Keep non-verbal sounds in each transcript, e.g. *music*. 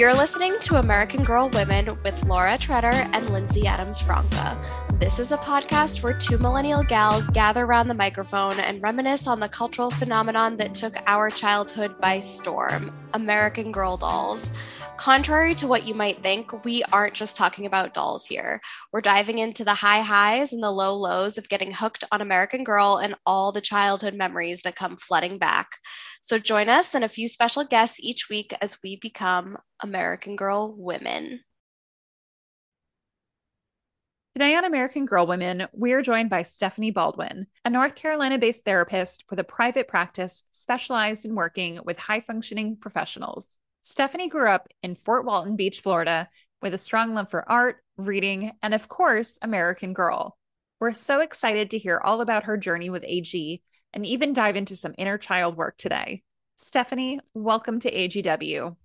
You're listening to American Girl Women with Laura Treader and Lindsey Adams Franca. This is a podcast where two millennial gals gather around the microphone and reminisce on the cultural phenomenon that took our childhood by storm American Girl dolls. Contrary to what you might think, we aren't just talking about dolls here. We're diving into the high highs and the low lows of getting hooked on American Girl and all the childhood memories that come flooding back. So join us and a few special guests each week as we become American Girl women. Today on American Girl Women, we're joined by Stephanie Baldwin, a North Carolina based therapist with a private practice specialized in working with high functioning professionals. Stephanie grew up in Fort Walton Beach, Florida, with a strong love for art, reading, and of course, American Girl. We're so excited to hear all about her journey with AG and even dive into some inner child work today. Stephanie, welcome to AGW.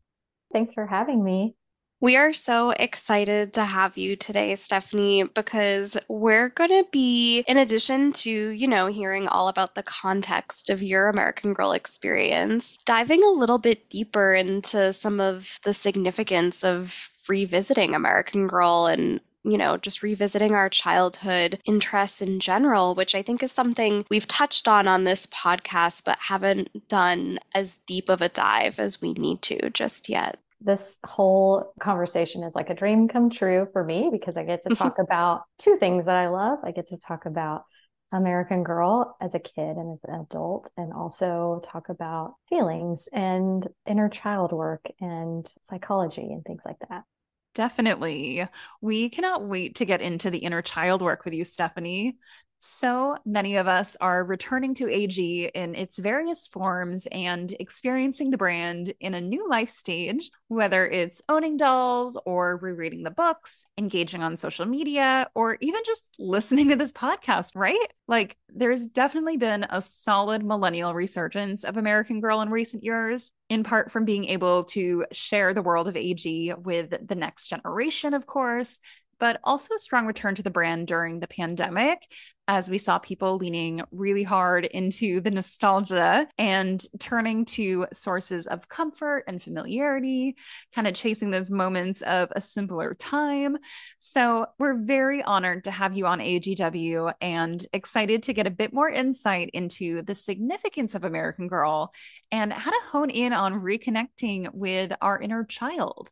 Thanks for having me. We are so excited to have you today, Stephanie, because we're going to be, in addition to, you know, hearing all about the context of your American Girl experience, diving a little bit deeper into some of the significance of revisiting American Girl and you know, just revisiting our childhood interests in general, which I think is something we've touched on on this podcast, but haven't done as deep of a dive as we need to just yet this whole conversation is like a dream come true for me because I get to talk *laughs* about two things that I love. I get to talk about American Girl as a kid and as an adult, and also talk about feelings and inner child work and psychology and things like that. Definitely. We cannot wait to get into the inner child work with you, Stephanie. So many of us are returning to AG in its various forms and experiencing the brand in a new life stage, whether it's owning dolls or rereading the books, engaging on social media, or even just listening to this podcast, right? Like, there's definitely been a solid millennial resurgence of American Girl in recent years, in part from being able to share the world of AG with the next generation, of course, but also a strong return to the brand during the pandemic as we saw people leaning really hard into the nostalgia and turning to sources of comfort and familiarity, kind of chasing those moments of a simpler time. So, we're very honored to have you on AGW and excited to get a bit more insight into the significance of American Girl and how to hone in on reconnecting with our inner child.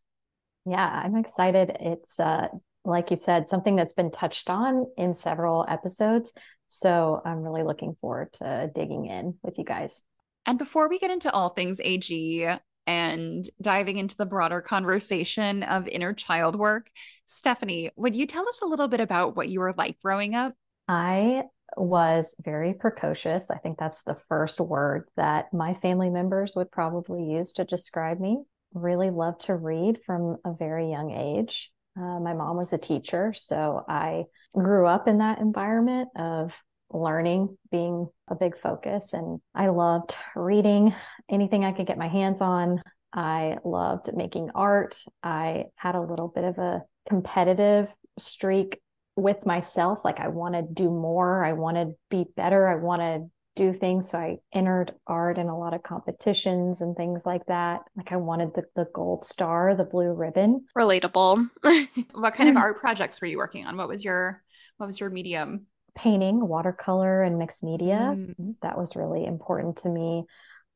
Yeah, I'm excited. It's uh, like you said, something that's been touched on in several episodes. So I'm really looking forward to digging in with you guys. And before we get into all things AG and diving into the broader conversation of inner child work, Stephanie, would you tell us a little bit about what you were like growing up? I was very precocious. I think that's the first word that my family members would probably use to describe me. Really loved to read from a very young age. Uh, my mom was a teacher, so I grew up in that environment of learning being a big focus. And I loved reading anything I could get my hands on. I loved making art. I had a little bit of a competitive streak with myself. Like I want to do more. I want to be better. I want to do things. So I entered art in a lot of competitions and things like that. Like I wanted the, the gold star, the blue ribbon. Relatable. *laughs* what kind of *laughs* art projects were you working on? What was your what was your medium? Painting, watercolor, and mixed media. Mm. That was really important to me.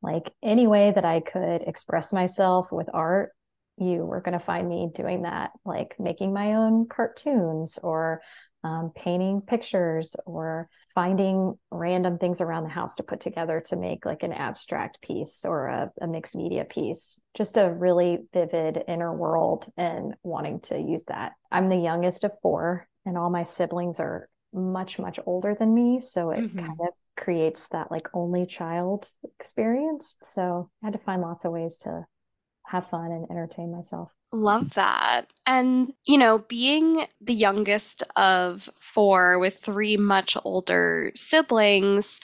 Like any way that I could express myself with art, you were going to find me doing that, like making my own cartoons or um, painting pictures or finding random things around the house to put together to make like an abstract piece or a, a, mixed media piece. Just a really vivid inner world and wanting to use that. I'm the youngest of four, and all my siblings are much, much older than me. So it mm-hmm. kind of creates that like only child experience. So I had to find lots of ways to have fun and entertain myself. Love that. And, you know, being the youngest of four with three much older siblings,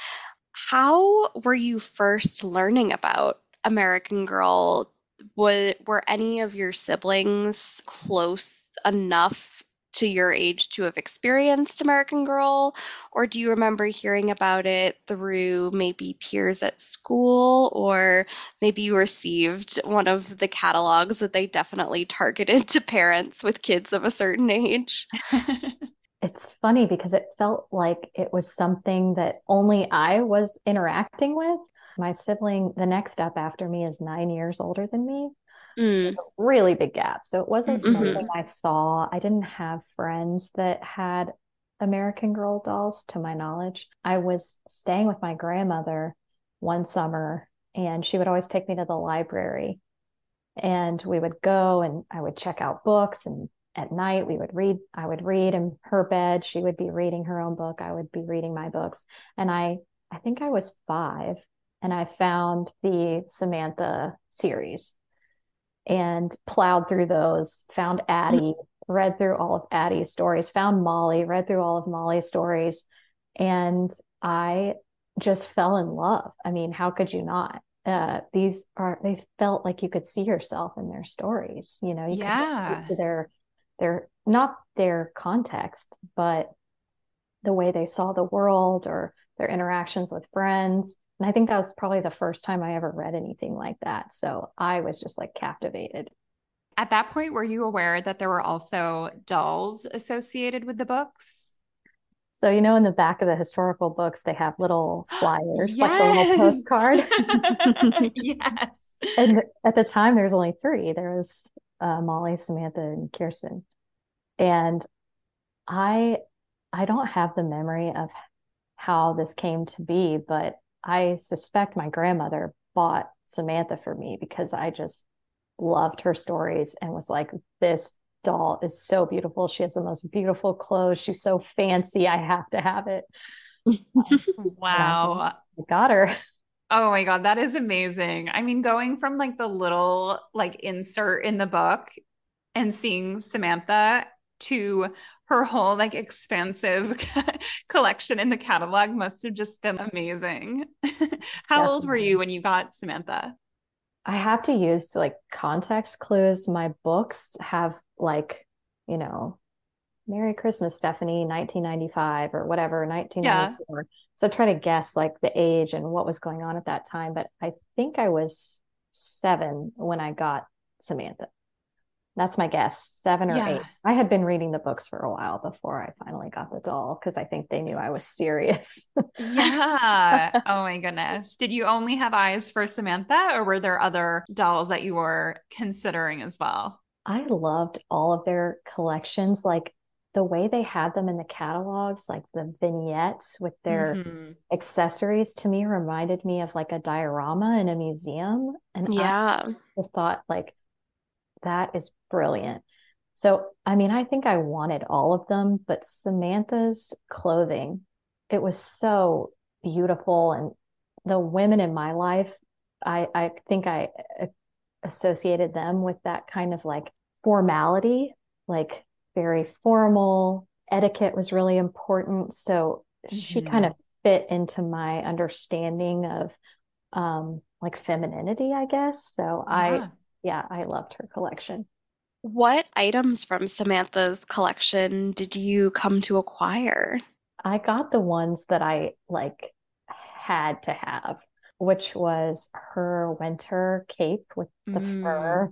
how were you first learning about American Girl? Were, were any of your siblings close enough to your age to have experienced American Girl? Or do you remember hearing about it through maybe peers at school? Or maybe you received one of the catalogs that they definitely targeted *laughs* to parents with kids of a certain age? *laughs* it's funny because it felt like it was something that only I was interacting with. My sibling, the next up after me, is nine years older than me. Mm. So really big gap. So it wasn't mm-hmm. something I saw. I didn't have friends that had American Girl dolls, to my knowledge. I was staying with my grandmother one summer, and she would always take me to the library. And we would go and I would check out books. And at night, we would read. I would read in her bed. She would be reading her own book. I would be reading my books. And I, I think I was five, and I found the Samantha series and plowed through those, found Addy, read through all of Addy's stories, found Molly, read through all of Molly's stories. And I just fell in love. I mean, how could you not? Uh, these are they felt like you could see yourself in their stories. You know, you yeah. could their their not their context, but the way they saw the world or their interactions with friends. And I think that was probably the first time I ever read anything like that. So I was just like captivated. At that point, were you aware that there were also dolls associated with the books? So, you know, in the back of the historical books, they have little *gasps* flyers, yes. like a little postcard. *laughs* yes. And at the time, there's only three there was uh, Molly, Samantha, and Kirsten. And I, I don't have the memory of how this came to be, but I suspect my grandmother bought Samantha for me because I just loved her stories and was like, this doll is so beautiful. She has the most beautiful clothes. She's so fancy. I have to have it. *laughs* wow. I got her. Oh my God, that is amazing. I mean, going from like the little like insert in the book and seeing Samantha to her whole like expansive *laughs* collection in the catalog must have just been amazing. *laughs* How Definitely. old were you when you got Samantha? I have to use like context clues. My books have like, you know, Merry Christmas, Stephanie, 1995 or whatever, 1994. Yeah. So try to guess like the age and what was going on at that time. But I think I was seven when I got Samantha. That's my guess, seven or yeah. eight. I had been reading the books for a while before I finally got the doll because I think they knew I was serious. yeah. *laughs* Oh my goodness. Did you only have eyes for Samantha or were there other dolls that you were considering as well? I loved all of their collections. Like the way they had them in the catalogs, like the vignettes with their mm-hmm. accessories to me reminded me of like a diorama in a museum. And yeah, I just thought like that is brilliant. So, I mean, I think I wanted all of them, but Samantha's clothing, it was so beautiful. And the women in my life, I, I think I associated them with that kind of like formality, like very formal. Etiquette was really important. So mm-hmm. she kind of fit into my understanding of um, like femininity, I guess. So yeah. I yeah, I loved her collection. What items from Samantha's collection did you come to acquire? I got the ones that I like had to have, which was her winter cape with the mm. fur,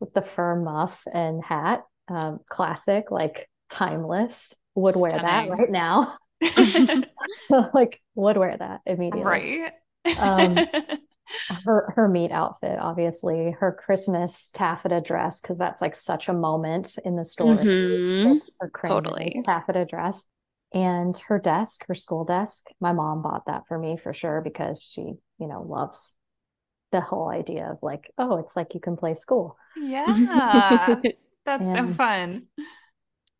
with the fur muff and hat. Um, classic, like timeless. Would Stunning. wear that right now. *laughs* *laughs* like would wear that immediately. Right. um, *laughs* her her meet outfit obviously her christmas taffeta dress because that's like such a moment in the story. Mm-hmm. her totally. taffeta dress. And her desk her school desk my mom bought that for me for sure because she you know loves the whole idea of like oh it's like you can play school. Yeah. *laughs* That's and, so fun.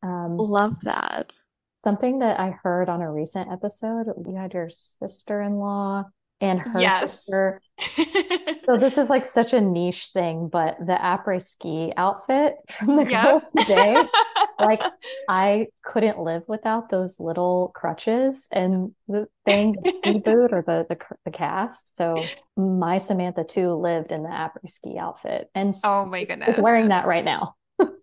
um love that. something that i heard on a recent episode you had your sister-in-law and her yes. sister. *laughs* so this is like such a niche thing, but the après ski outfit from the yep. today, *laughs* like I couldn't live without those little crutches and the thing, the ski *laughs* boot or the, the the cast. So my Samantha too lived in the après ski outfit, and oh my goodness, is wearing that right now.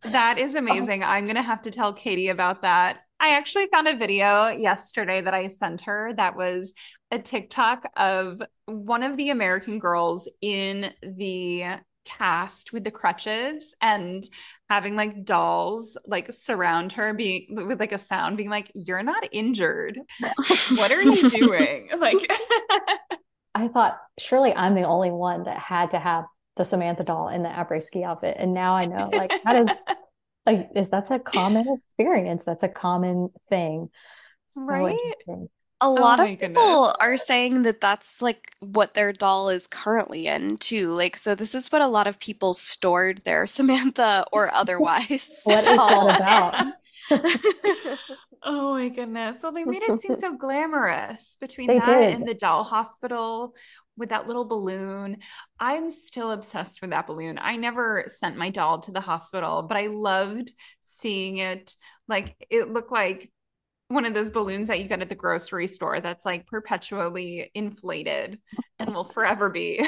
That is um, amazing. I'm going to have to tell Katie about that. I actually found a video yesterday that I sent her that was a TikTok of one of the American girls in the cast with the crutches and having like dolls like surround her being with like a sound being like you're not injured. What are you *laughs* doing? Like *laughs* i thought surely i'm the only one that had to have the samantha doll in the après ski outfit. And now i know like that is like is that's a common experience that's a common thing so right a oh lot oh of people goodness. are saying that that's like what their doll is currently in too. Like, so this is what a lot of people stored their *laughs* Samantha or otherwise. *laughs* what is that about? *laughs* oh my goodness. Well, they made it seem so glamorous between they that did. and the doll hospital with that little balloon. I'm still obsessed with that balloon. I never sent my doll to the hospital, but I loved seeing it. Like, it looked like one of those balloons that you get at the grocery store that's like perpetually inflated and will forever be.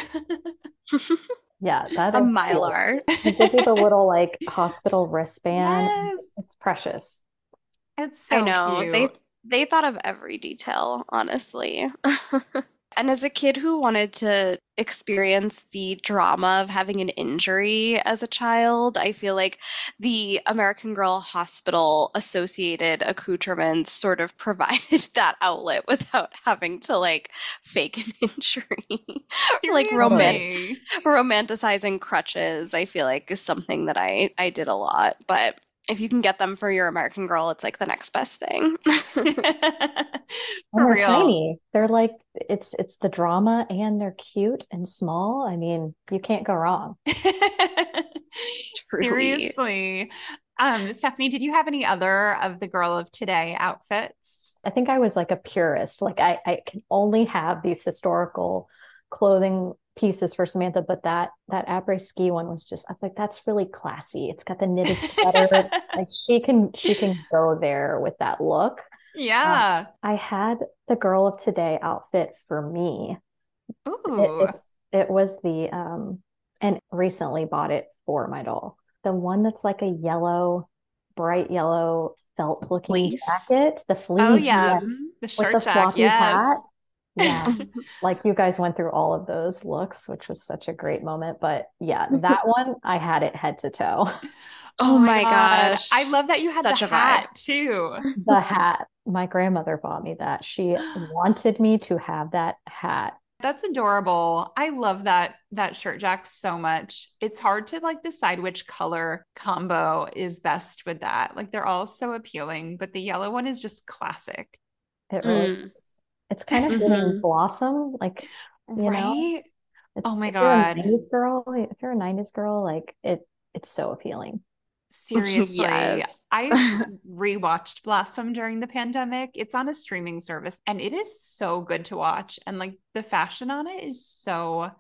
*laughs* yeah, that a mylar. Cool. Give you the little like hospital wristband. Yes. It's precious. It's so I know cute. they they thought of every detail, honestly. *laughs* And as a kid who wanted to experience the drama of having an injury as a child, I feel like the American Girl Hospital associated accoutrements sort of *laughs* provided that outlet without having to like fake an *laughs* injury. like roman- romanticizing crutches, I feel like is something that I I did a lot, but if you can get them for your American Girl, it's like the next best thing. *laughs* *laughs* for they're real. tiny. They're like it's it's the drama and they're cute and small. I mean, you can't go wrong. *laughs* Seriously. Um, Stephanie, did you have any other of the girl of today outfits? I think I was like a purist. Like I, I can only have these historical clothing pieces for Samantha, but that that après ski one was just I was like, that's really classy. It's got the knitted sweater. *laughs* like she can she can go there with that look. Yeah. Um, I had the girl of today outfit for me. Ooh. It, it was the um and recently bought it for my doll. The one that's like a yellow, bright yellow felt looking fleece. jacket. The fleece. Oh yeah. The shirt with the jacket. Yes. Hat yeah *laughs* like you guys went through all of those looks which was such a great moment but yeah that *laughs* one i had it head to toe oh, oh my gosh i love that you had such the hat vibe. too the hat my grandmother bought me that she wanted me to have that hat that's adorable. I love that that shirt jack so much. It's hard to like decide which color combo is best with that. Like they're all so appealing, but the yellow one is just classic. It really mm. It's kind of mm-hmm. blossom, like you right? know. oh my god, you're 90s girl. If you're a '90s girl, like it, it's so appealing. *laughs* Seriously, yes. I *laughs* rewatched Blossom during the pandemic. It's on a streaming service and it is so good to watch. And like the fashion on it is so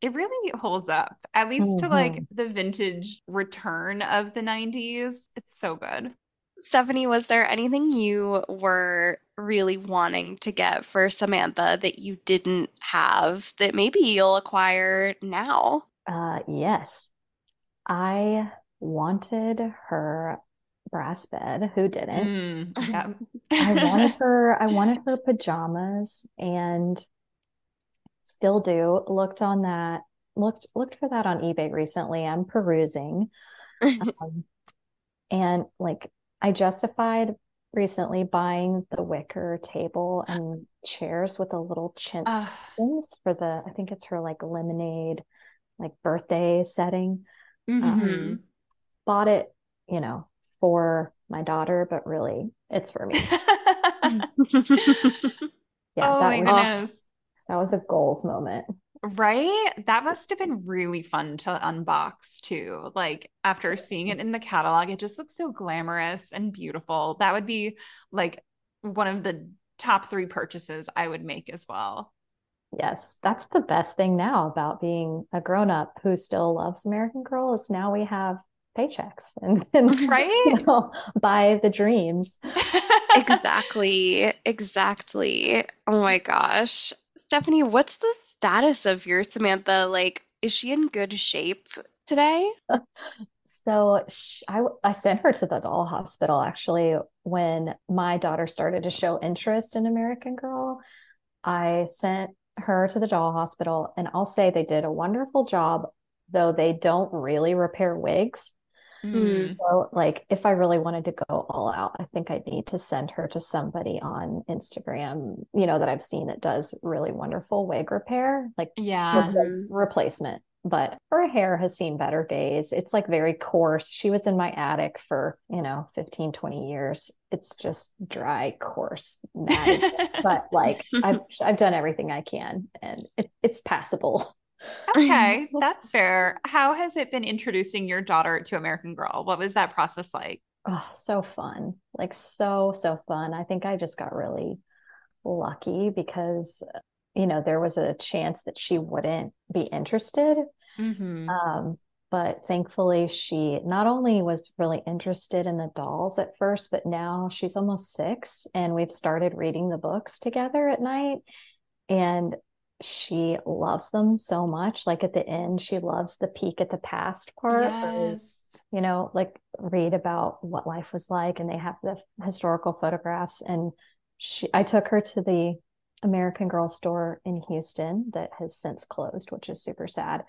it really holds up, at least mm-hmm. to like mm-hmm. the vintage return of the 90s. It's so good. Stephanie, was there anything you were really wanting to get for Samantha that you didn't have that maybe you'll acquire now? Uh, yes. I wanted her brass bed. Who didn't? *laughs* Mm, yeah. I wanted *laughs* her I wanted her pajamas and still do. Looked on that looked looked for that on eBay recently. I'm perusing. *laughs* Um, and like I justified recently buying the wicker table and chairs with a little chintz uh, for the I think it's her like lemonade like birthday setting. Mm-hmm. Um, bought it, you know, for my daughter, but really it's for me. *laughs* *laughs* yeah, oh that my was, goodness. That was a goals moment. Right? That must have been really fun to unbox too. Like after seeing it in the catalog, it just looks so glamorous and beautiful. That would be like one of the top three purchases I would make as well. Yes, that's the best thing now about being a grown up who still loves American Girl is now we have paychecks *laughs* and, and right you know, buy the dreams. *laughs* exactly. Exactly. Oh my gosh. Stephanie, what's the status of your Samantha? Like, is she in good shape today? *laughs* So I, I sent her to the doll hospital actually when my daughter started to show interest in American Girl. I sent her to the doll hospital, and I'll say they did a wonderful job, though they don't really repair wigs. Mm. So, like, if I really wanted to go all out, I think I'd need to send her to somebody on Instagram, you know, that I've seen that does really wonderful wig repair, like, yeah, replacement but her hair has seen better days. It's like very coarse. She was in my attic for, you know, 15, 20 years. It's just dry, coarse, *laughs* but like I've *laughs* I've done everything I can and it, it's passable. Okay, *laughs* that's fair. How has it been introducing your daughter to American Girl? What was that process like? Oh, so fun. Like so so fun. I think I just got really lucky because you know, there was a chance that she wouldn't be interested. Mm-hmm. Um, but thankfully, she not only was really interested in the dolls at first, but now she's almost six and we've started reading the books together at night. And she loves them so much. Like at the end, she loves the peek at the past part. Yes. you know, like read about what life was like, and they have the historical photographs. And she, I took her to the American Girl store in Houston that has since closed, which is super sad.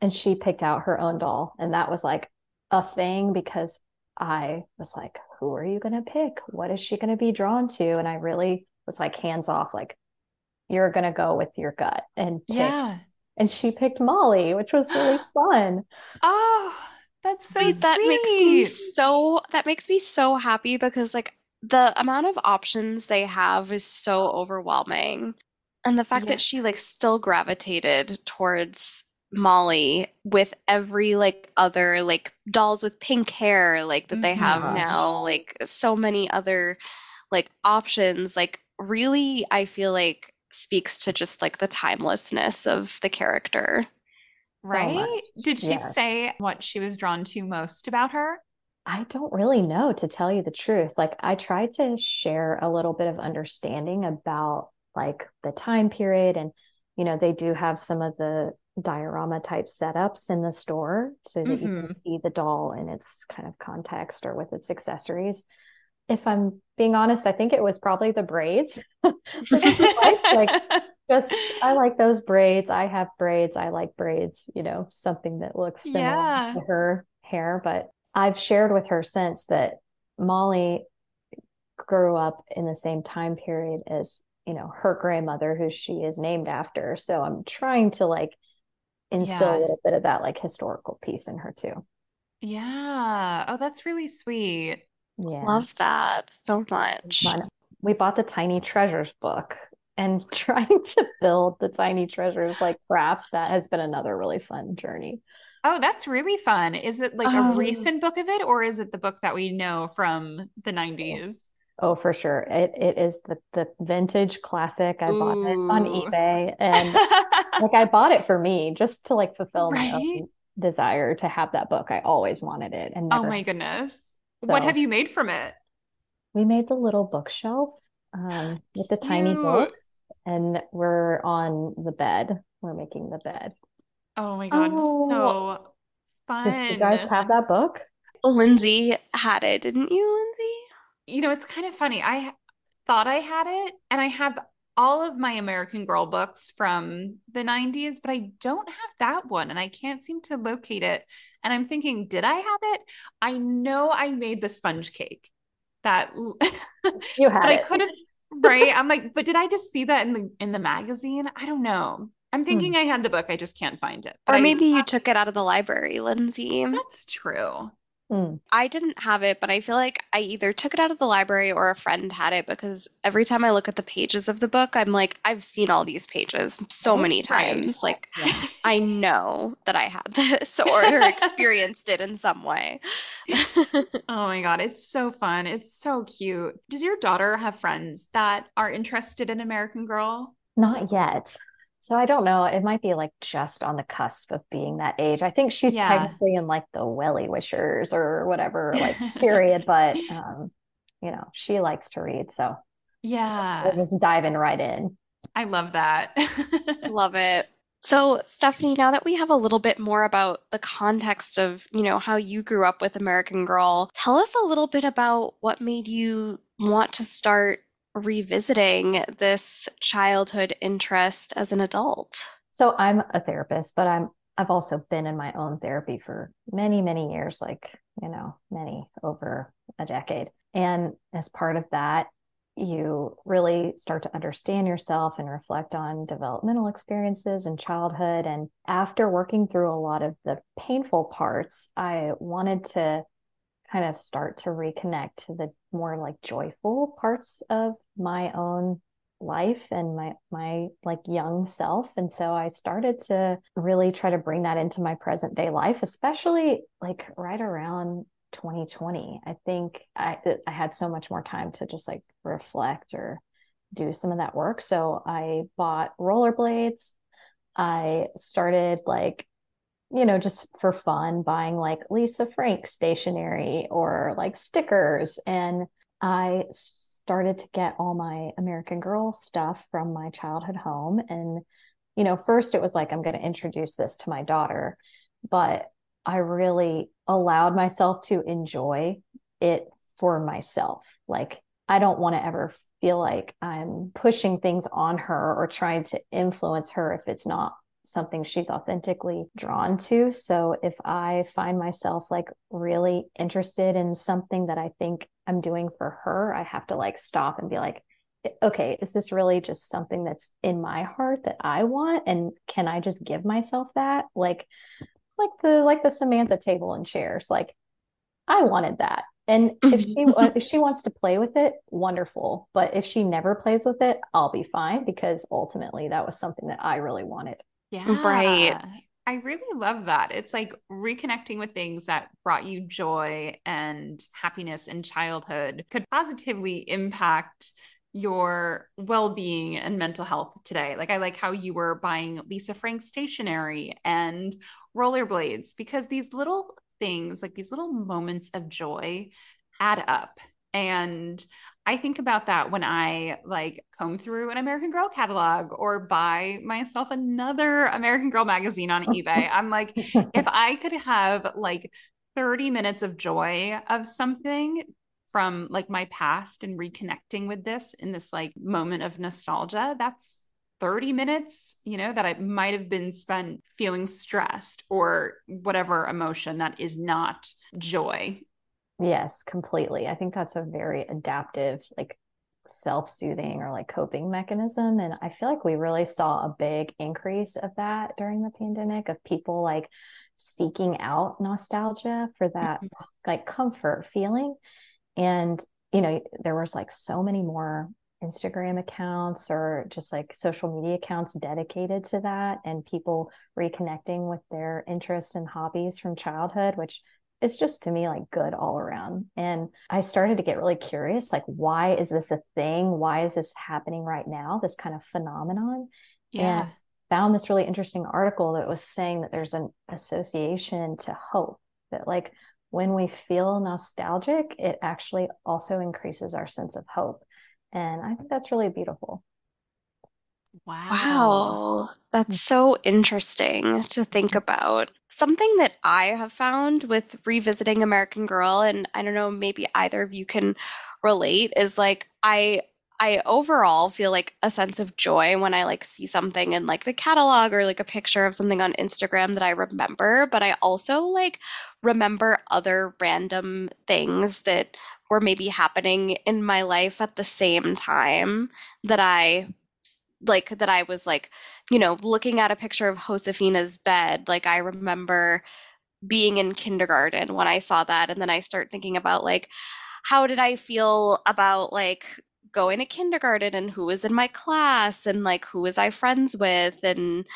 And she picked out her own doll. And that was like a thing because I was like, who are you going to pick? What is she going to be drawn to? And I really was like, hands off, like, you're going to go with your gut and pick. Yeah. And she picked Molly, which was really *gasps* fun. Oh, that's so Wait, that makes me so that makes me so happy because like the amount of options they have is so overwhelming. And the fact yeah. that she like still gravitated towards Molly with every like other like dolls with pink hair like that they have mm-hmm. now, like so many other like options, like really I feel like speaks to just like the timelessness of the character. Right? Did she yes. say what she was drawn to most about her? I don't really know to tell you the truth. Like I tried to share a little bit of understanding about like the time period and you know they do have some of the diorama type setups in the store so that mm-hmm. you can mm-hmm. see the doll in its kind of context or with its accessories. If I'm being honest, I think it was probably the braids. *laughs* like *laughs* just I like those braids. I have braids. I like braids, you know, something that looks similar yeah. to her hair, but I've shared with her since that Molly grew up in the same time period as you know her grandmother who she is named after so i'm trying to like instill yeah. a little bit of that like historical piece in her too yeah oh that's really sweet yeah love that so much we bought the tiny treasures book and *laughs* trying to build the tiny treasures like crafts that has been another really fun journey Oh, that's really fun. Is it like um, a recent book of it or is it the book that we know from the 90s? Oh, for sure. It it is the the vintage classic. I Ooh. bought it on eBay and *laughs* like I bought it for me just to like fulfill right? my own desire to have that book. I always wanted it and Oh my goodness. So, what have you made from it? We made the little bookshelf um, with the Cute. tiny books and we're on the bed. We're making the bed. Oh my god, oh. so fun. Did you guys have that book? Lindsey had it, didn't you, Lindsey? You know, it's kind of funny. I thought I had it, and I have all of my American Girl books from the 90s, but I don't have that one, and I can't seem to locate it. And I'm thinking, did I have it? I know I made the sponge cake. That *laughs* you had I could have right. I'm like, but did I just see that in the in the magazine? I don't know. I'm hmm. thinking hmm. I had the book. I just can't find it. Or maybe I, you took it out of the library, Lindsey. That's true. Hmm. I didn't have it, but I feel like I either took it out of the library or a friend had it because every time I look at the pages of the book, I'm like, I've seen all these pages so oh, many times. Right. Like, yeah. *laughs* I know that I had this *laughs* or experienced it in some way. *laughs* oh my God. It's so fun. It's so cute. Does your daughter have friends that are interested in American Girl? Not yet. So I don't know. It might be like just on the cusp of being that age. I think she's yeah. technically in like the WellieWishers or whatever, like period. *laughs* but um, you know, she likes to read. So yeah. We're just diving right in. I love that. *laughs* love it. So, Stephanie, now that we have a little bit more about the context of, you know, how you grew up with American Girl, tell us a little bit about what made you want to start revisiting this childhood interest as an adult. So, I'm a therapist, but I'm I've also been in my own therapy for many, many years, like, you know, many over a decade. And as part of that, you really start to understand yourself and reflect on developmental experiences and childhood. And after working through a lot of the painful parts, I wanted to kind of start to reconnect to the more like joyful parts of my own life and my my like young self. And so i started to really try to bring that into my present day life especially like right around 2020 i think i i had so much more time to just like reflect or do some of that work. So i bought rollerblades. I started like you know just for fun buying like lisa frank stationery or like stickers. And i started to get all my american girl stuff from my childhood home. And you know first it was like i'm going to introduce this to my daughter. But I really allowed myself to enjoy it for myself. Like, I don't want to ever feel like I'm pushing things on her or trying to influence her if it's not something she's authentically drawn to. So if I find myself like really interested in something that I think I'm doing for her, I have to like stop and be like, okay, is this really just something that's in my heart that I want? And can I just give myself that? Like, like the like the Samantha table and chairs. Like I wanted that. And if she mm-hmm. if she wants to play with it, wonderful. But if she never plays with it, I'll be fine because ultimately that was something that I really wanted. Yeah. Right. I really love that. It's like reconnecting with things that brought you joy and happiness in childhood could positively impact your well-being and mental health today. Like I like how you were buying Lisa Frank stationery and rollerblades because these little things, like these little moments of joy, add up. And I think about that when I like comb through an American Girl catalog or buy myself another American Girl magazine on eBay. I'm like, *laughs* if I could have like 30 minutes of joy of something from like my past and reconnecting with this in this like moment of nostalgia, that's 30 minutes, you know, that I might have been spent feeling stressed or whatever emotion that is not joy. Yes, completely. I think that's a very adaptive, like self soothing or like coping mechanism. And I feel like we really saw a big increase of that during the pandemic of people like seeking out nostalgia for that mm-hmm. like comfort feeling. And, you know, there was like so many more Instagram accounts or just like social media accounts dedicated to that and people reconnecting with their interests and hobbies from childhood, which is just to me like good all around. And I started to get really curious like, why is this a thing? Why is this happening right now? This kind of phenomenon. Yeah. And found this really interesting article that was saying that there's an association to hope that like when we feel nostalgic, it actually also increases our sense of hope. And I think that's really beautiful. Wow. Wow. That's hmm. so interesting to think mm-hmm. about. Something that I have found with revisiting American Girl, and I don't know, maybe either of you can relate, is like I I overall feel like a sense of joy when I like see something in like the catalog or like a picture of something on Instagram that I remember, but I also like remember other random things that were maybe happening in my life at the same time that I like that I was like, you know, looking at a picture of Josefina's bed. Like I remember being in kindergarten when I saw that and then I start thinking about like how did I feel about like going to kindergarten and who was in my class and like who was I friends with and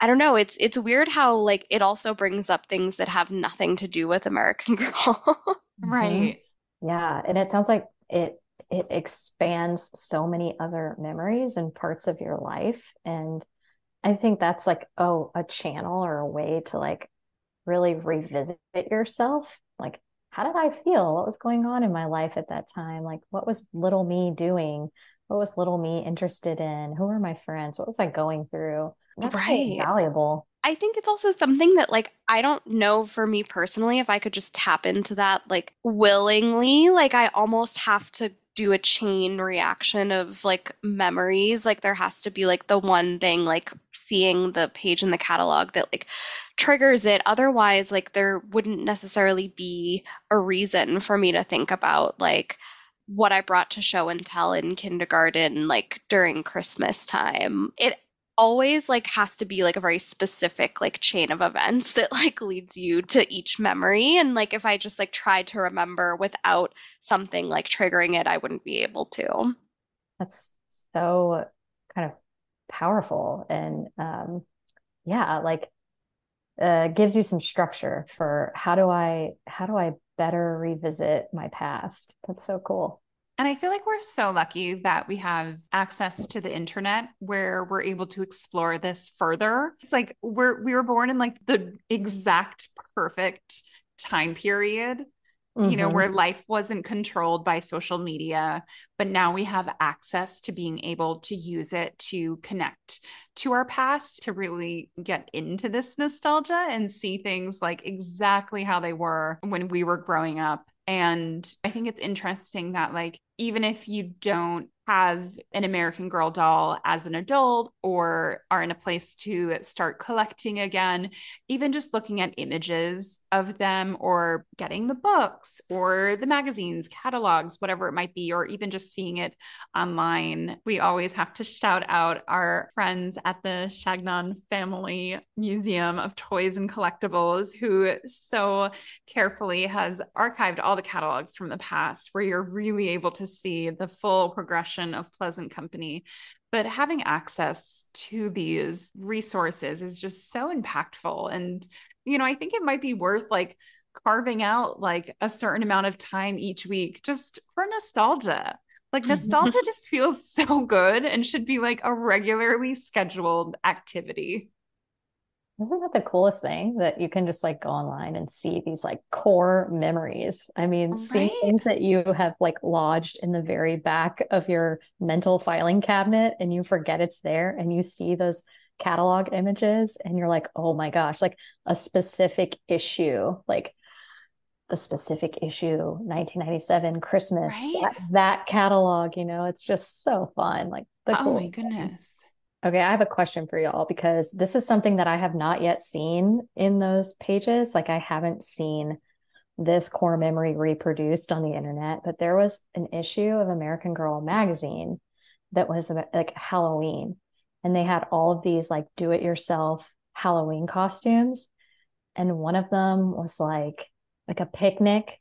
I don't know. It's it's weird how like it also brings up things that have nothing to do with American *laughs* Girl. Mm-hmm. right. Yeah, and it sounds like it it expands so many other memories and parts of your life. And I think that's like oh a channel or a way to like really revisit yourself. Like how did I feel? What was going on in my life at that time? Like what was little me doing? What was little me interested in? Who were my friends? What was I going through? That's Right. valuable. I think it's also something that like I don't know for me personally if I could just tap into that like willingly. Like I almost have to do a chain reaction of like memories. Like there has to be like the one thing like seeing the page in the catalog that like triggers it. Otherwise, like there wouldn't necessarily be a reason for me to think about like what I brought to show and tell in kindergarten, like during Christmas time. It always like has to be like a very specific like chain of events that like leads you to each memory and like if i just like tried to remember without something like triggering it i wouldn't be able to That's so kind of powerful and um yeah, like uh gives you some structure for how do I how do I better revisit my past? That's so cool. And I feel like we're so lucky that we have access to the internet where we're able to explore this further. It's like we're we were born in like the exact perfect time period, you know, where mm-hmm. life wasn't controlled by social media, but now we have access to being able to use it to connect to our past, to really get into this nostalgia and see things like exactly how they were when we were growing up. And I think it's interesting that, like, even if you don't have an American Girl doll as an adult or are in a place to start collecting again, even just looking at images of them or getting the books or the magazines, catalogs, whatever it might be, or even just seeing it online, we always have to shout out our friends at the Chagnon Family Museum of Toys and Collectibles, who so carefully has archived all the catalogs from the past, where you're really able to see the full progression of Pleasant Company. But having access to these resources is just so impactful. And, you know, I think it might be worth like carving out like a certain amount of time each week just for nostalgia. Like nostalgia *laughs* just feels so good and should be like a regularly scheduled activity. Isn't that the coolest thing that you can just like go online and see these like core memories? I mean, seeing Right? things that you have like lodged in the very back of your mental filing cabinet and you forget it's there and you see those catalog images and you're like, oh my gosh, like a specific issue, like the specific issue 1997 Christmas, Right? that, that catalog, you know, it's just so fun. Like the Oh cool my goodness. Okay, I have a question for y'all because this is something that I have not yet seen in those pages. Like I haven't seen this core memory reproduced on the internet, but there was an issue of American Girl magazine that was like Halloween, and they had all of these like do-it-yourself Halloween costumes, and one of them was like like a picnic,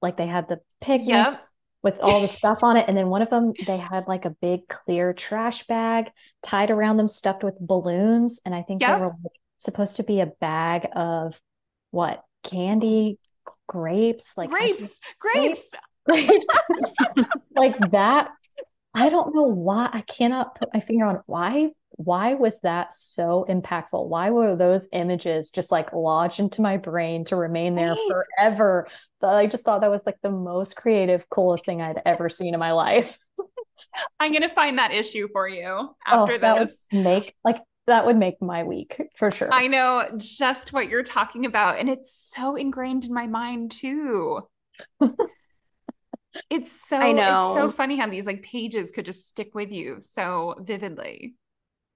like they had the picnic Yep. With all the stuff on it. And then one of them, they had like a big clear trash bag tied around them, stuffed with balloons. And I think they were like, supposed to be a bag of what? Candy, grapes, like I Grapes, grapes. grapes, *laughs* like that. I don't know why. I cannot put my finger on why. Why was that so impactful? Why were those images just like lodged into my brain to remain there Right. forever? But I just thought that was like the most creative, coolest thing I'd ever seen in my life. *laughs* I'm gonna find that issue for you Oh, after that would make like that would make my week for sure. I know just what you're talking about, and it's so ingrained in my mind too. *laughs* It's so I it's so funny how these like pages could just stick with you so vividly.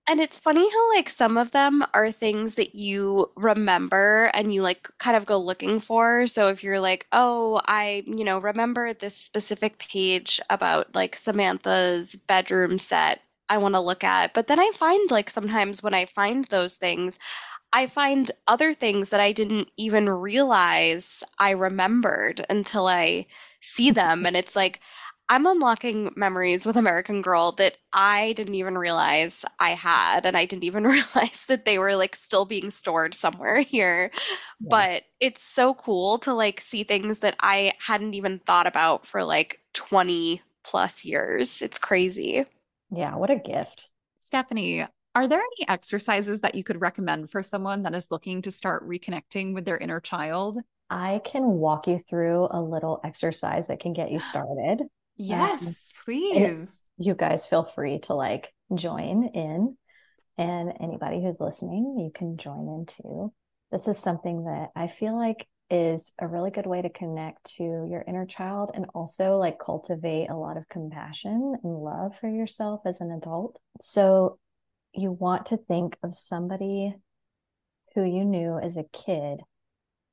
And it's funny how like some of them are things that you remember and you like kind of go looking for. So if you're like, oh, I, you know, remember this specific page about like Samantha's bedroom set I want to look at. But then I find like sometimes when I find those things, I find other things that I didn't even realize I remembered until I see them. And it's like, I'm unlocking memories with American Girl that I didn't even realize I had. And I didn't even *laughs* realize that they were like still being stored somewhere here. Yeah. But it's so cool to like see things that I hadn't even thought about for like 20 plus years. It's crazy. Yeah, what a gift. Stephanie, are there any exercises that you could recommend for someone that is looking to start reconnecting with their inner child? I can walk you through a little exercise that can get you started. Um, yes, and please. you guys feel free to like join in. and anybody who's listening, you can join in too. This is something that I feel like is a really good way to connect to your inner child and also like cultivate a lot of compassion and love for yourself as an adult. So you want to think of somebody who you knew as a kid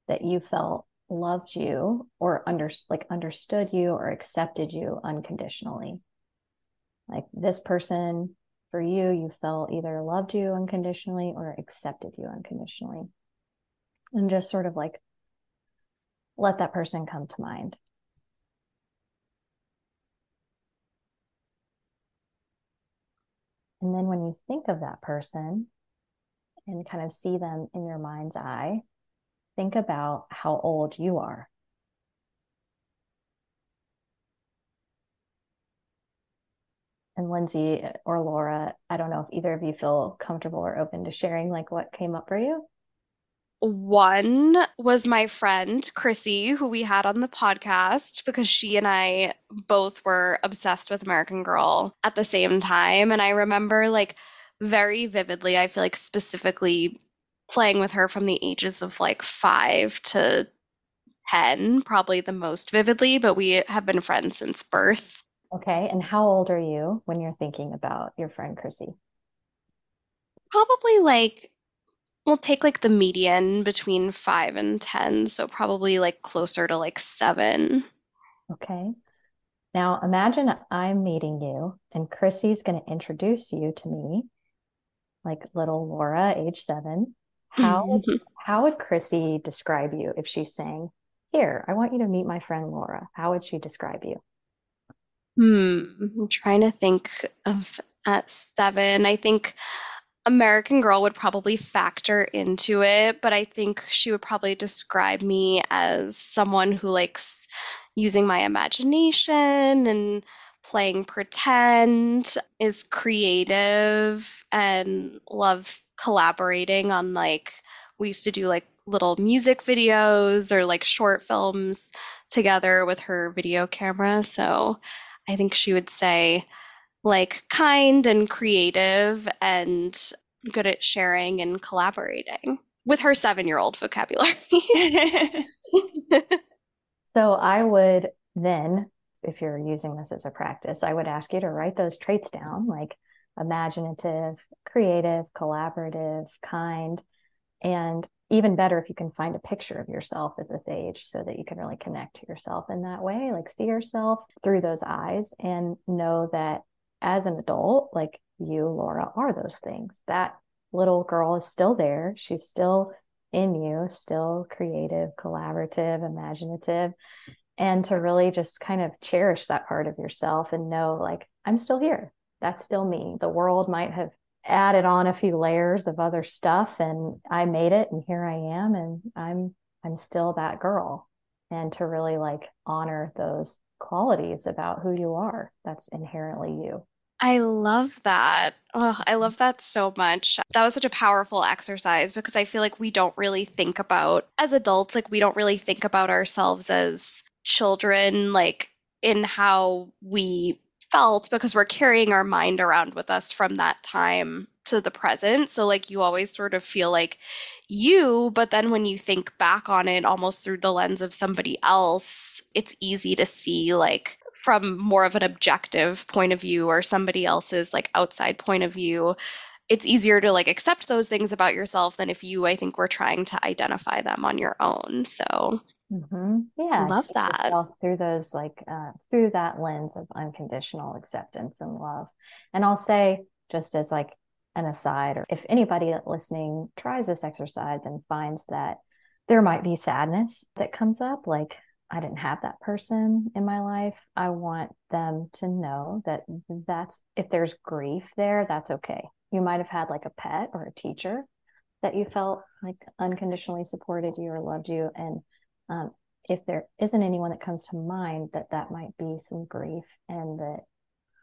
that you felt loved you or under like understood you or accepted you unconditionally. Like this person for you, you felt either loved you unconditionally or accepted you unconditionally. And just sort of like let that person come to mind. And then when you think of that person and kind of see them in your mind's eye, think about how old you are. And Lindsey or Laura, I don't know if either of you feel comfortable or open to sharing like what came up for you. One was my friend Chrissy, who we had on the podcast because she and I both were obsessed with American Girl at the same time. And I remember like very vividly, I feel like specifically playing with her from the ages of like five to 10, probably the most vividly, but we have been friends since birth. Okay. And how old are you when you're thinking about your friend Chrissy? Probably like, we'll take like the median between five and 10. So probably like closer to like seven. Okay. Now imagine I'm meeting you and Chrissy's going to introduce you to me, like little Laura, age seven. How would, how would Chrissy describe you if she's saying, Here, I want you to meet my friend Laura? How would she describe you? Hmm. I'm trying to think of at seven. I think American Girl would probably factor into it, but I think she would probably describe me as someone who likes using my imagination and playing pretend, is creative, and loves collaborating on like, we used to do like little music videos or like short films together with her video camera. So I think she would say, like, kind and creative and good at sharing and collaborating with her seven year old vocabulary. *laughs* *laughs* so I would then, if you're using this as a practice, I would ask you to write those traits down like imaginative, creative, collaborative, kind, and even better if you can find a picture of yourself at this age so that you can really connect to yourself in that way like see yourself through those eyes and know that as an adult like you laura are those things. That little girl is still there. She's still in you still creative collaborative imaginative and to really just kind of cherish that part of yourself and know like i'm still here that's still me the world might have added on a few layers of other stuff and I made it and here I am and I'm I'm still that girl and to really like honor those qualities about who you are that's inherently you. I love that. Oh, I love that so much. That was such a powerful exercise because I feel like we don't really think about, as adults, like we don't really think about ourselves as children, like in how we felt because we're carrying our mind around with us from that time to the present. So, like, you always sort of feel like you, but then when you think back on it almost through the lens of somebody else, it's easy to see, like, from more of an objective point of view or somebody else's, like, outside point of view. It's easier to like accept those things about yourself than if you, I think, were trying to identify them on your own. So, Mm-hmm. Yeah, love that through those like uh, through that lens of unconditional acceptance and love. And I'll say just as like an aside, or if anybody listening tries this exercise and finds that there might be sadness that comes up, like I didn't have that person in my life, I want them to know that that's if there's grief there, that's okay. You might have had like a pet or a teacher that you felt like unconditionally supported you or loved you and um, if there isn't anyone that comes to mind that that might be some grief and that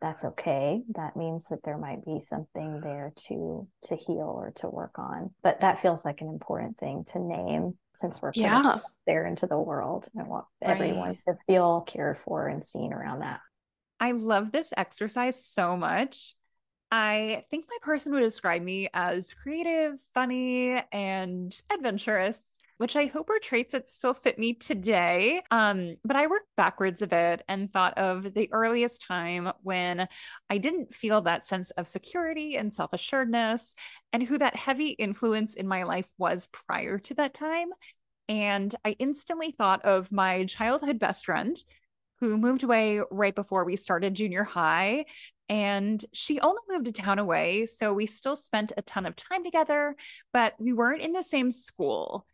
that's okay that means that there might be something there to to heal or to work on. But that feels like an important thing to name since we're yeah. there into the world. And want right. everyone to feel cared for and seen around that. I love this exercise so much. I think my person would describe me as creative, funny, and adventurous which I hope are traits that still fit me today. Um, but I worked backwards a bit and thought of the earliest time when I didn't feel that sense of security and self assuredness, and who that heavy influence in my life was prior to that time. And I instantly thought of my childhood best friend who moved away right before we started junior high. And she only moved a town away. So we still spent a ton of time together, but we weren't in the same school.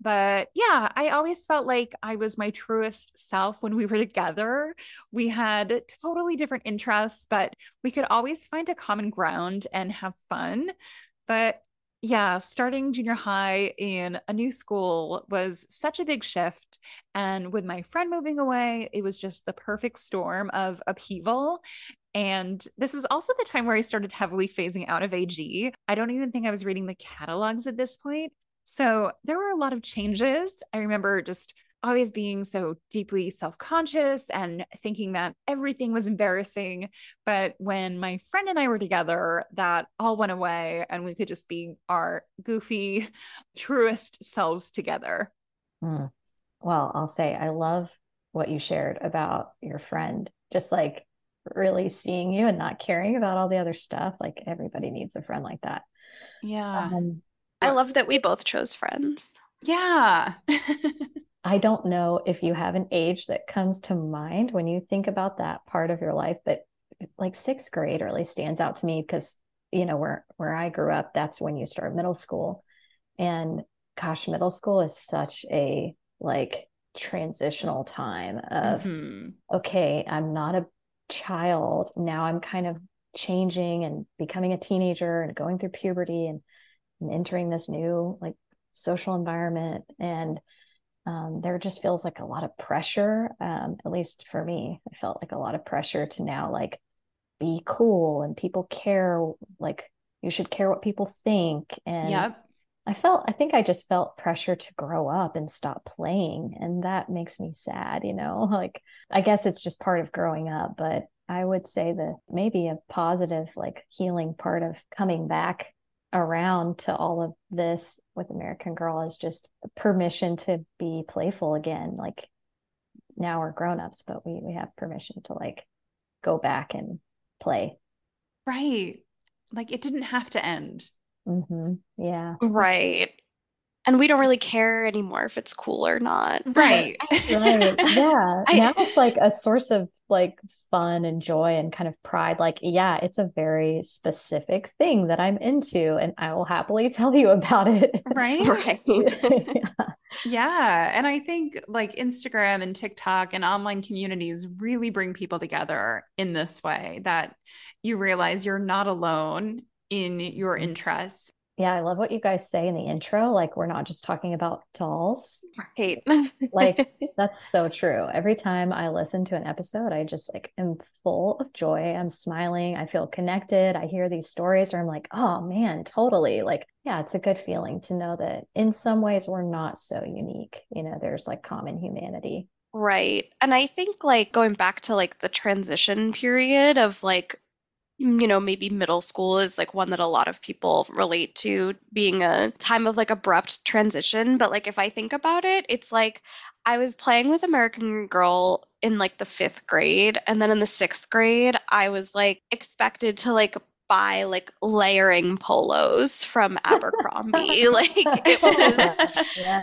But yeah, I always felt like I was my truest self when we were together. We had totally different interests, but we could always find a common ground and have fun. But yeah, starting junior high in a new school was such a big shift. And with my friend moving away, it was just the perfect storm of upheaval. And this is also the time where I started heavily phasing out of AG. I don't even think I was reading the catalogs at this point. So there were a lot of changes. I remember just always being so deeply self conscious and thinking that everything was embarrassing. But when my friend and I were together, that all went away and we could just be our goofy, *laughs* truest selves together. Mm. Well, I'll say I love what you shared about your friend, just like really seeing you and not caring about all the other stuff. Like everybody needs a friend like that. Yeah. Um, I love that we both chose friends. Yeah. *laughs* I don't know if you have an age that comes to mind when you think about that part of your life, but like sixth grade really stands out to me because you know where where I grew up, that's when you start middle school, and gosh, middle school is such a like transitional time of mm-hmm. okay, I'm not a child now. I'm kind of changing and becoming a teenager and going through puberty and and entering this new like social environment and um, there just feels like a lot of pressure um, at least for me i felt like a lot of pressure to now like be cool and people care like you should care what people think and yep. i felt i think i just felt pressure to grow up and stop playing and that makes me sad you know *laughs* like i guess it's just part of growing up but i would say that maybe a positive like healing part of coming back around to all of this with American Girl is just permission to be playful again. Like now we're grown-ups, but we we have permission to like go back and play. Right. Like it didn't have to end. Mm-hmm. Yeah. Right. And we don't really care anymore if it's cool or not. Right. *laughs* right. Yeah. *laughs* I, now it's like a source of like fun and joy and kind of pride like yeah it's a very specific thing that i'm into and i will happily *laughs* tell you about it right right yeah. *laughs* yeah and i think like instagram and tiktok and online communities really bring people together in this way that you realize you're not alone in your mm-hmm. interests yeah, I love what you guys say in the intro. Like, we're not just talking about dolls. Right. like, *laughs* that's so true. Every time I listen to an episode, I just like am full of joy. I'm smiling. I feel connected. I hear these stories where I'm like, oh man, totally. Like, yeah, it's a good feeling to know that in some ways we're not so unique. You know, there's like common humanity. Right. And I think like going back to like the transition period of like you know, maybe middle school is like one that a lot of people relate to being a time of like abrupt transition. But like if I think about it, it's like I was playing with American Girl in like the fifth grade. And then in the sixth grade, I was like expected to like buy like layering polos from Abercrombie. *laughs* *laughs* like it was. *laughs* yeah.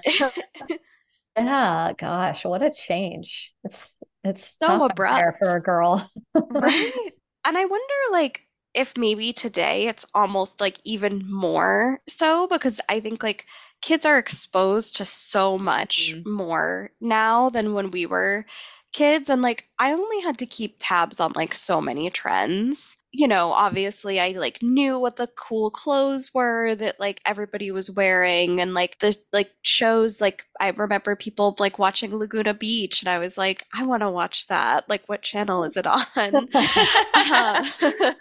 yeah, gosh, what a change. It's it's so abrupt for a girl. right and I wonder like if maybe today it's almost like even more so because I think like kids are exposed to so much mm. more now than when we were kids and like I only had to keep tabs on like so many trends. You know, obviously I like knew what the cool clothes were that like everybody was wearing and like the like shows like I remember people like watching Laguna Beach and I was like I want to watch that. Like what channel is it on? uh, *laughs*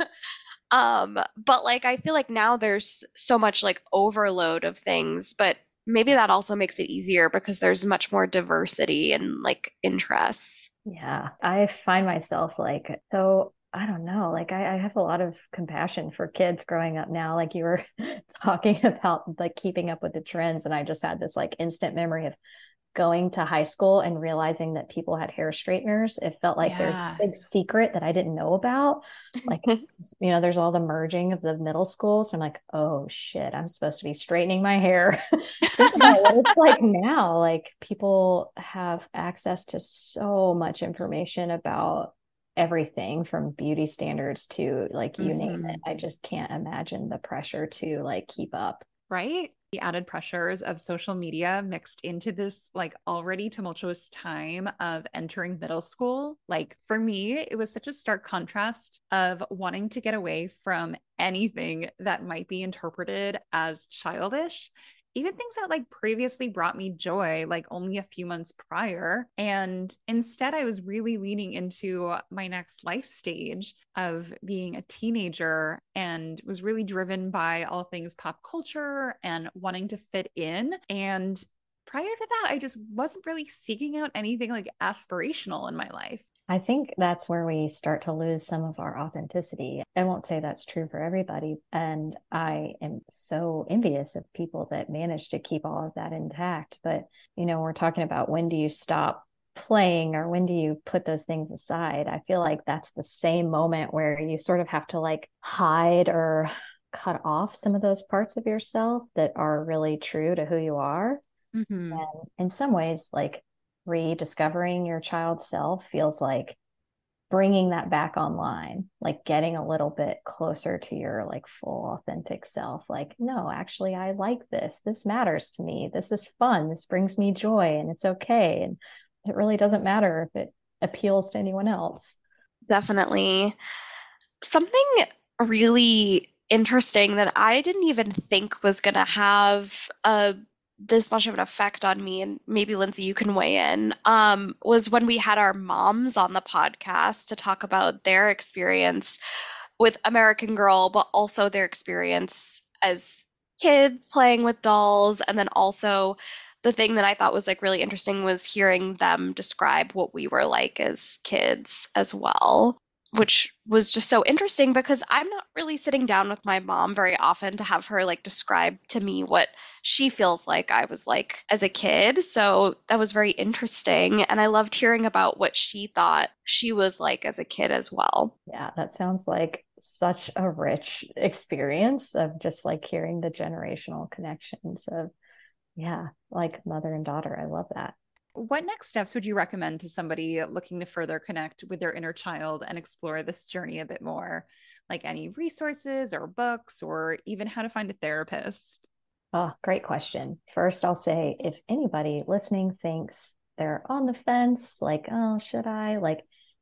*laughs* um but like I feel like now there's so much like overload of things but maybe that also makes it easier because there's much more diversity and like interests. Yeah, I find myself like so I don't know. Like I, I, have a lot of compassion for kids growing up now. Like you were *laughs* talking about like keeping up with the trends. And I just had this like instant memory of going to high school and realizing that people had hair straighteners. It felt like yeah. there's a big secret that I didn't know about. Like, *laughs* you know, there's all the merging of the middle schools. So I'm like, oh shit, I'm supposed to be straightening my hair. *laughs* it's like now. Like people have access to so much information about everything from beauty standards to like you mm-hmm. name it. Mm-hmm. I just can't imagine the pressure to like keep up. Right the added pressures of social media mixed into this like already tumultuous time of entering middle school. Like for me, it was such a stark contrast of wanting to get away from anything that might be interpreted as childish even things that like previously brought me joy like only a few months prior. And instead i was really leaning into my next life stage of being a teenager and was really driven by all things pop culture and wanting to fit in. And prior to that i just wasn't really seeking out anything like aspirational in my life I think that's where we start to lose some of our authenticity. I won't say that's true for everybody. And I am so envious of people that manage to keep all of that intact. But, you know, we're talking about when do you stop playing or when do you put those things aside? I feel like that's the same moment where you sort of have to like hide or cut off some of those parts of yourself that are really true to who you are. Mm-hmm. And in some ways, like rediscovering your child self feels like bringing that back online like getting a little bit closer to your like full authentic self like no actually i like this. This matters to me. This is fun. This brings me joy and it's okay. And it really doesn't matter if it appeals to anyone else. Definitely. Something really interesting that i didn't even think was going to have a this much of an effect on me and maybe lindsey you can weigh in um, was when we had our moms on the podcast to talk about their experience with american girl but also their experience as kids playing with dolls. And then also the thing that i thought was like really interesting was hearing them describe what we were like as kids as well which was just so interesting because I'm not really sitting down with my mom very often to have her like describe to me what she feels like I was like as a kid. So that was very interesting. And I loved hearing about what she thought she was like as a kid as well. Yeah, that sounds like such a rich experience of just like hearing the generational connections of, yeah, like mother and daughter. I love that. What next steps would you recommend to somebody looking to further connect with their inner child and explore this journey a bit more? Like any resources or books, or even how to find a therapist? Oh, great question. First, I'll say if anybody listening thinks they're on the fence, like, oh, should I? Like,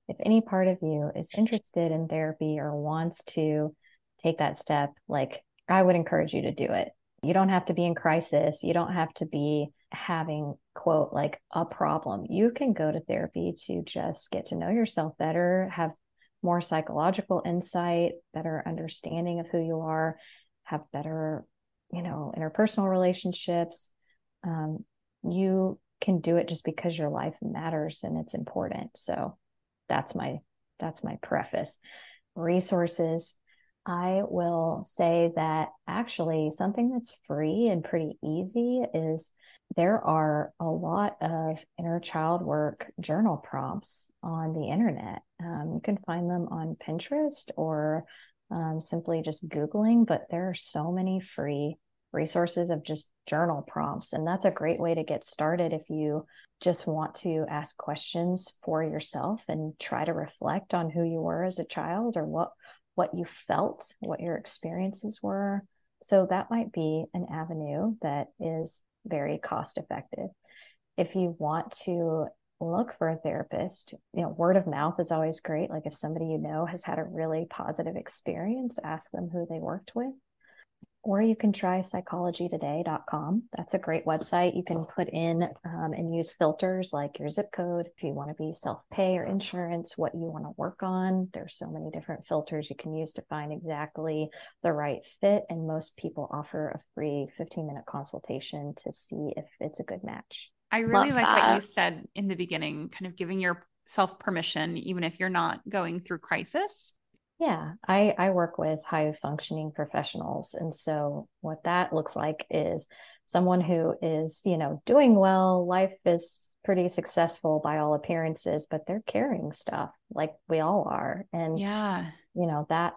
if any part of you is interested in therapy or wants to take that step, like, I would encourage you to do it. You don't have to be in crisis. You don't have to be having quote like a problem you can go to therapy to just get to know yourself better have more psychological insight better understanding of who you are have better you know interpersonal relationships. Um, you can do it just because your life matters and it's important. So that's my that's my preface. Resources I will say that actually something that's free and pretty easy is there are a lot of inner child work journal prompts on the internet. Um, you can find them on Pinterest or um, simply just Googling, but there are so many free resources of just journal prompts. And that's a great way to get started if you just want to ask questions for yourself and try to reflect on who you were as a child or what what you felt, what your experiences were. So that might be an avenue that is very cost effective. If you want to look for a therapist, you know, word of mouth is always great. Like if somebody you know has had a really positive experience, ask them who they worked with or you can try psychologytoday.com. That's a great website. You can put in um, and use filters like your zip code, if you want to be self pay or insurance, what you want to work on. There's so many different filters you can use to find exactly the right fit. And most people offer a free 15 minute consultation to see if it's a good match. I really Love like that. what you said in the beginning, kind of giving yourself permission, even if you're not going through crisis Yeah, I, I work with high functioning professionals. And so what that looks like is someone who is, you know, doing well, life is pretty successful by all appearances, but they're carrying stuff like we all are. And yeah, you know, that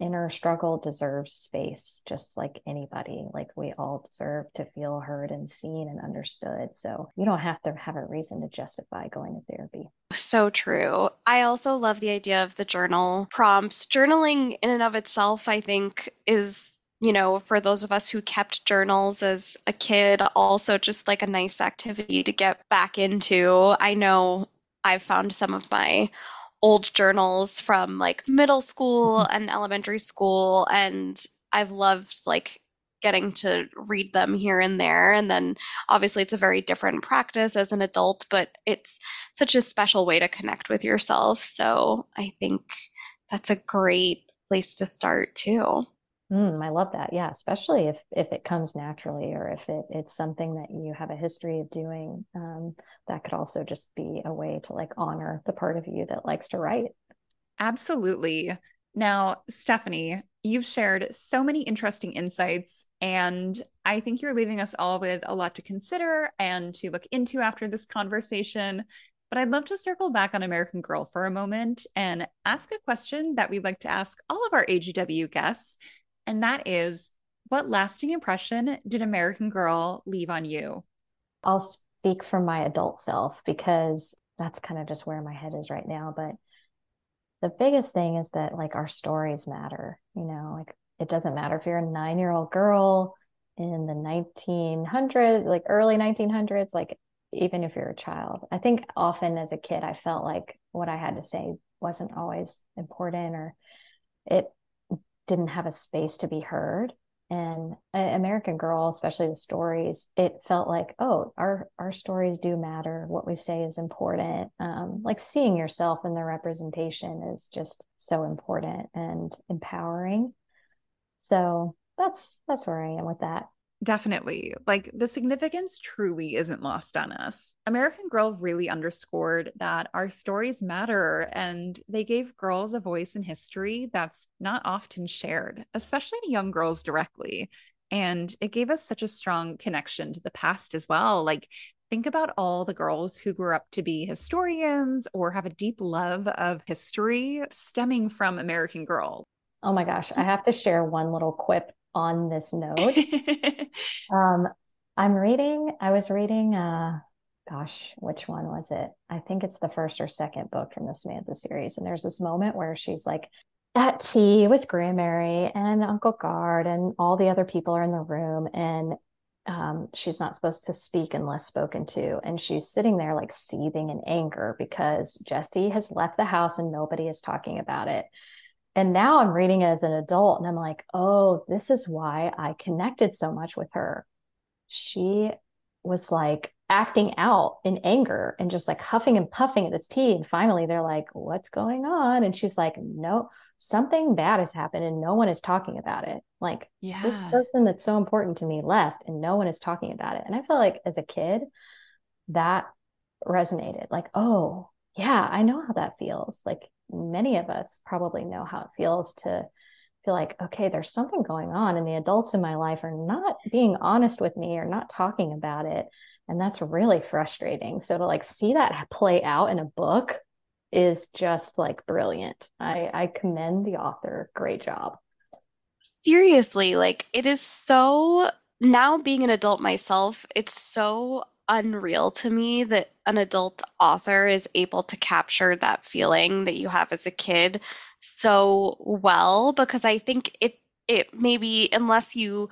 inner struggle deserves space just like anybody. Like we all deserve to feel heard and seen and understood. So you don't have to have a reason to justify going to therapy. So true. I also love the idea of the journal prompts. Journaling in and of itself i think is you know, for those of us who kept journals as a kid, also just like a nice activity to get back into. I know I've found some of my old journals from like middle school mm-hmm. and elementary school and I've loved like getting to read them here and there and then obviously it's a very different practice as an adult but it's such a special way to connect with yourself so I think that's a great place to start too. Mm, I love that. Yeah, especially if if it comes naturally or if it it's something that you have a history of doing. Um, that could also just be a way to like honor the part of you that likes to write. Absolutely. Now, Stephanie, you've shared so many interesting insights, and I think you're leaving us all with a lot to consider and to look into after this conversation. But I'd love to circle back on American Girl for a moment and ask a question that we'd like to ask all of our AGW guests and that is what lasting impression did American Girl leave on you? I'll speak from my adult self because that's kind of just where my head is right now. But the biggest thing is that like our stories matter, you know, like it doesn't matter if you're a nine year old girl in the 1900s, like early 1900s, like even if you're a child. I think often as a kid, I felt like what I had to say wasn't always important or it didn't have a space to be heard. And american girl especially the stories it felt like oh our our stories do matter. What we say is important. Um, like seeing yourself in the representation is just so important and empowering. So that's that's where i am with that Definitely. Like the significance truly isn't lost on us. American Girl really underscored that our stories matter and they gave girls a voice in history that's not often shared, especially to young girls directly. And it gave us such a strong connection to the past as well. Like, think about all the girls who grew up to be historians or have a deep love of history stemming from American Girl. Oh my gosh, I have to share one little quip on this note. *laughs* um, I'm reading, I was reading, uh, gosh, which one was it? I think it's the first or second book from the Samantha series. And there's this moment where she's like at tea with Grandmary and Uncle Gard, and all the other people are in the room. And um, she's not supposed to speak unless spoken to. And she's sitting there like seething in anger because Jessie has left the house and nobody is talking about it. And now I'm reading it as an adult and I'm like, oh, this is why I connected so much with her. She was like acting out in anger and just like huffing and puffing at this tea. And finally they're like, what's going on? And she's like, no, something bad has happened and no one is talking about it. Like yeah. this person that's so important to me left and no one is talking about it. And I feel like as a kid, that resonated like, oh, yeah, I know how that feels. Like many of us probably know how it feels to feel like, okay, there's something going on, and the adults in my life are not being honest with me or not talking about it. And that's really frustrating. So to like see that play out in a book is just like brilliant. I, I commend the author. Great job. Seriously, like it is so now being an adult myself, it's so unreal to me that an adult author is able to capture that feeling that you have as a kid so well because I think it it maybe unless you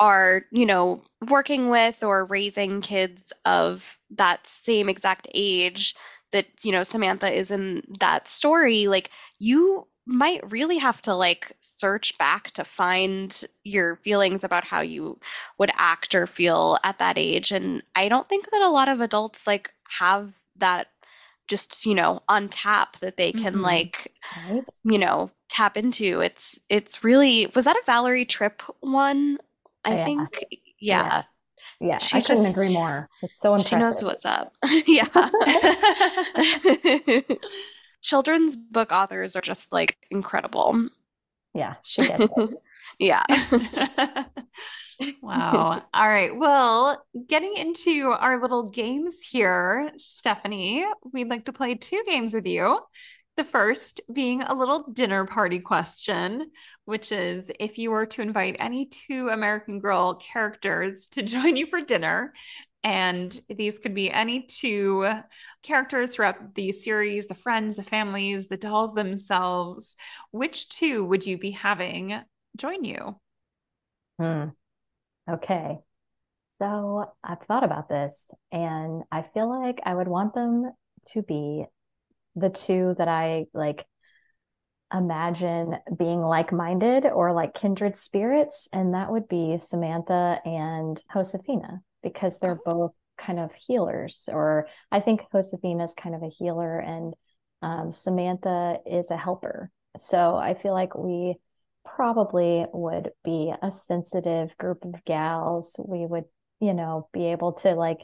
are, you know, working with or raising kids of that same exact age that, you know, Samantha is in that story, like you might really have to like search back to find your feelings about how you would act or feel at that age and i don't think that a lot of adults like have that just you know on tap that they can mm-hmm. like right. you know tap into it's it's really was that a valerie tripp one i yeah. think yeah. yeah. yeah. She I couldn't agree more. It's so impressive. She knows what's up. *laughs* yeah. *laughs* *laughs* children's book authors are just like incredible. Yeah, she gets it. *laughs* yeah. *laughs* wow. All right. Well, getting into our little games here, Stephanie, we'd like to play two games with you. The first being a little dinner party question, which is if you were to invite any two American Girl characters to *laughs* join you for dinner, and these could be any two characters throughout the series the friends, the families, the dolls themselves. Which two would you be having join you? Hmm. Okay. So I've thought about this and I feel like I would want them to be the two that I like imagine being like-minded or like kindred spirits and that would be Samantha and Josefina because they're oh. both kind of healers or I think Josefina is kind of a healer and um, Samantha is a helper. So I feel like we probably would be a sensitive group of gals. We would, you know, be able to like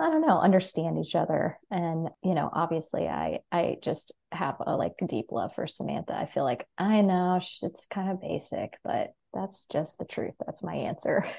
I don't know, understand each other. And, you know, obviously I I just have a like deep love for Samantha. I feel like I know it's kind of basic, but that's just the truth. That's my answer. *laughs*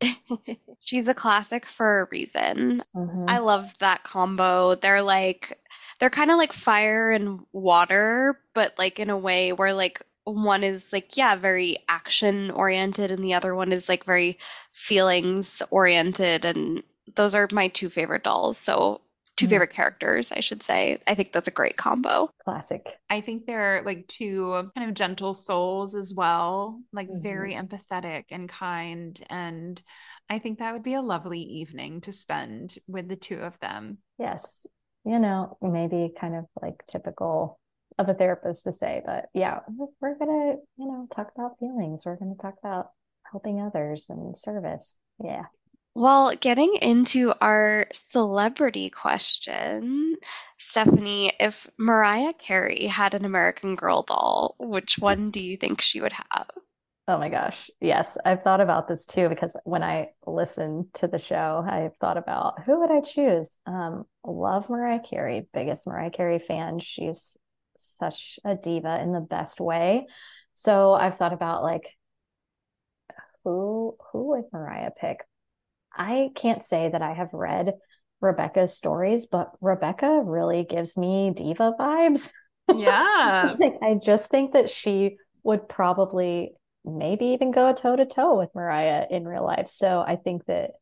*laughs* She's a classic for a reason. Mm-hmm. I love that combo. They're like they're kind of like fire and water, but like in a way where like one is like yeah very action oriented and the other one is like very feelings oriented and those are my two favorite dolls so 2 mm. favorite characters i should say i think that's a great combo classic i think they're like two kind of gentle souls as well like mm-hmm. very empathetic and kind and i think that would be a lovely evening to spend with the two of them yes you know maybe kind of like typical of a therapist to say, but yeah, we're gonna, you know, talk about feelings. We're gonna talk about helping others and service. Yeah. Well, getting into our celebrity question, Stephanie, if Mariah Carey had an American Girl doll, which one do you think she would have? Oh my gosh. Yes, I've thought about this too because when I listen to the show, I've thought about who would I choose? Um, love Mariah Carey, biggest Mariah Carey fan. She's such a diva in the best way. So I've thought about like who who would Mariah pick? I can't say that I have read Rebecca's stories, but Rebecca really gives me diva vibes. Yeah. *laughs* I just think that she would probably maybe even go toe to toe with Mariah in real life. So I think that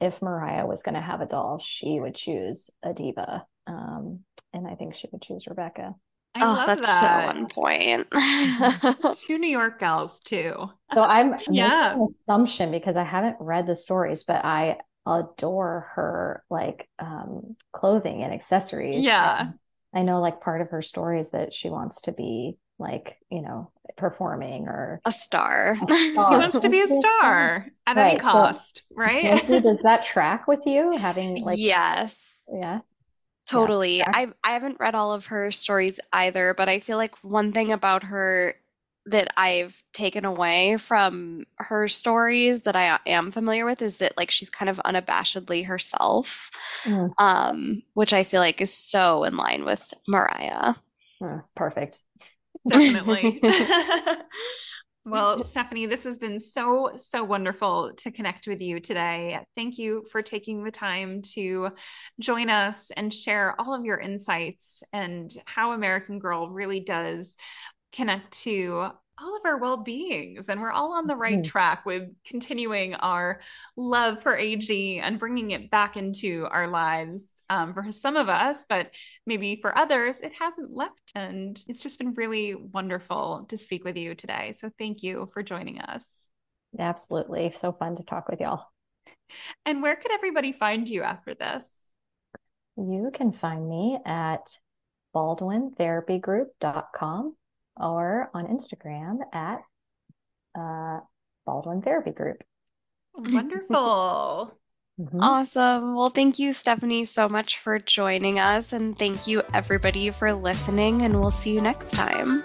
if Mariah was going to have a doll, she would choose a diva. Um, and I think she would choose Rebecca. I oh, that's that. so on point. *laughs* *laughs* Two New York gals too. So I'm *laughs* yeah an assumption because I haven't read the stories, but I adore her like um, clothing and accessories. Yeah. And I know like part of her story is that she wants to be like, you know, performing or a star. A star. she wants to be a star at right. any cost, so, right? does that track with you having like Yes. Yeah. Totally. Yeah. I I haven't read all of her stories either, but I feel like one thing about her that I've taken away from her stories that I am familiar with is that like she's kind of unabashedly herself, mm. um, which I feel like is so in line with Mariah. Mm, perfect. Definitely. *laughs* *laughs* Well, Stephanie, this has been so, so wonderful to connect with you today. Thank you for taking the time to join us and share all of your insights and how American Girl really does connect to all of our well-beings and we're all on the right mm-hmm. track with continuing our love for ag and bringing it back into our lives um, for some of us but maybe for others it hasn't left and it's just been really wonderful to speak with you today. So thank you for joining us. Absolutely. So fun to talk with y'all. And where could everybody find you after this? You can find me at baldwintherapygroup.com or on Instagram at uh, Baldwin Therapy Group. Wonderful. *laughs* Mm-hmm. Awesome. Well, thank you, Stephanie, so much for joining us. And thank you, everybody, for listening. And we'll see you next time.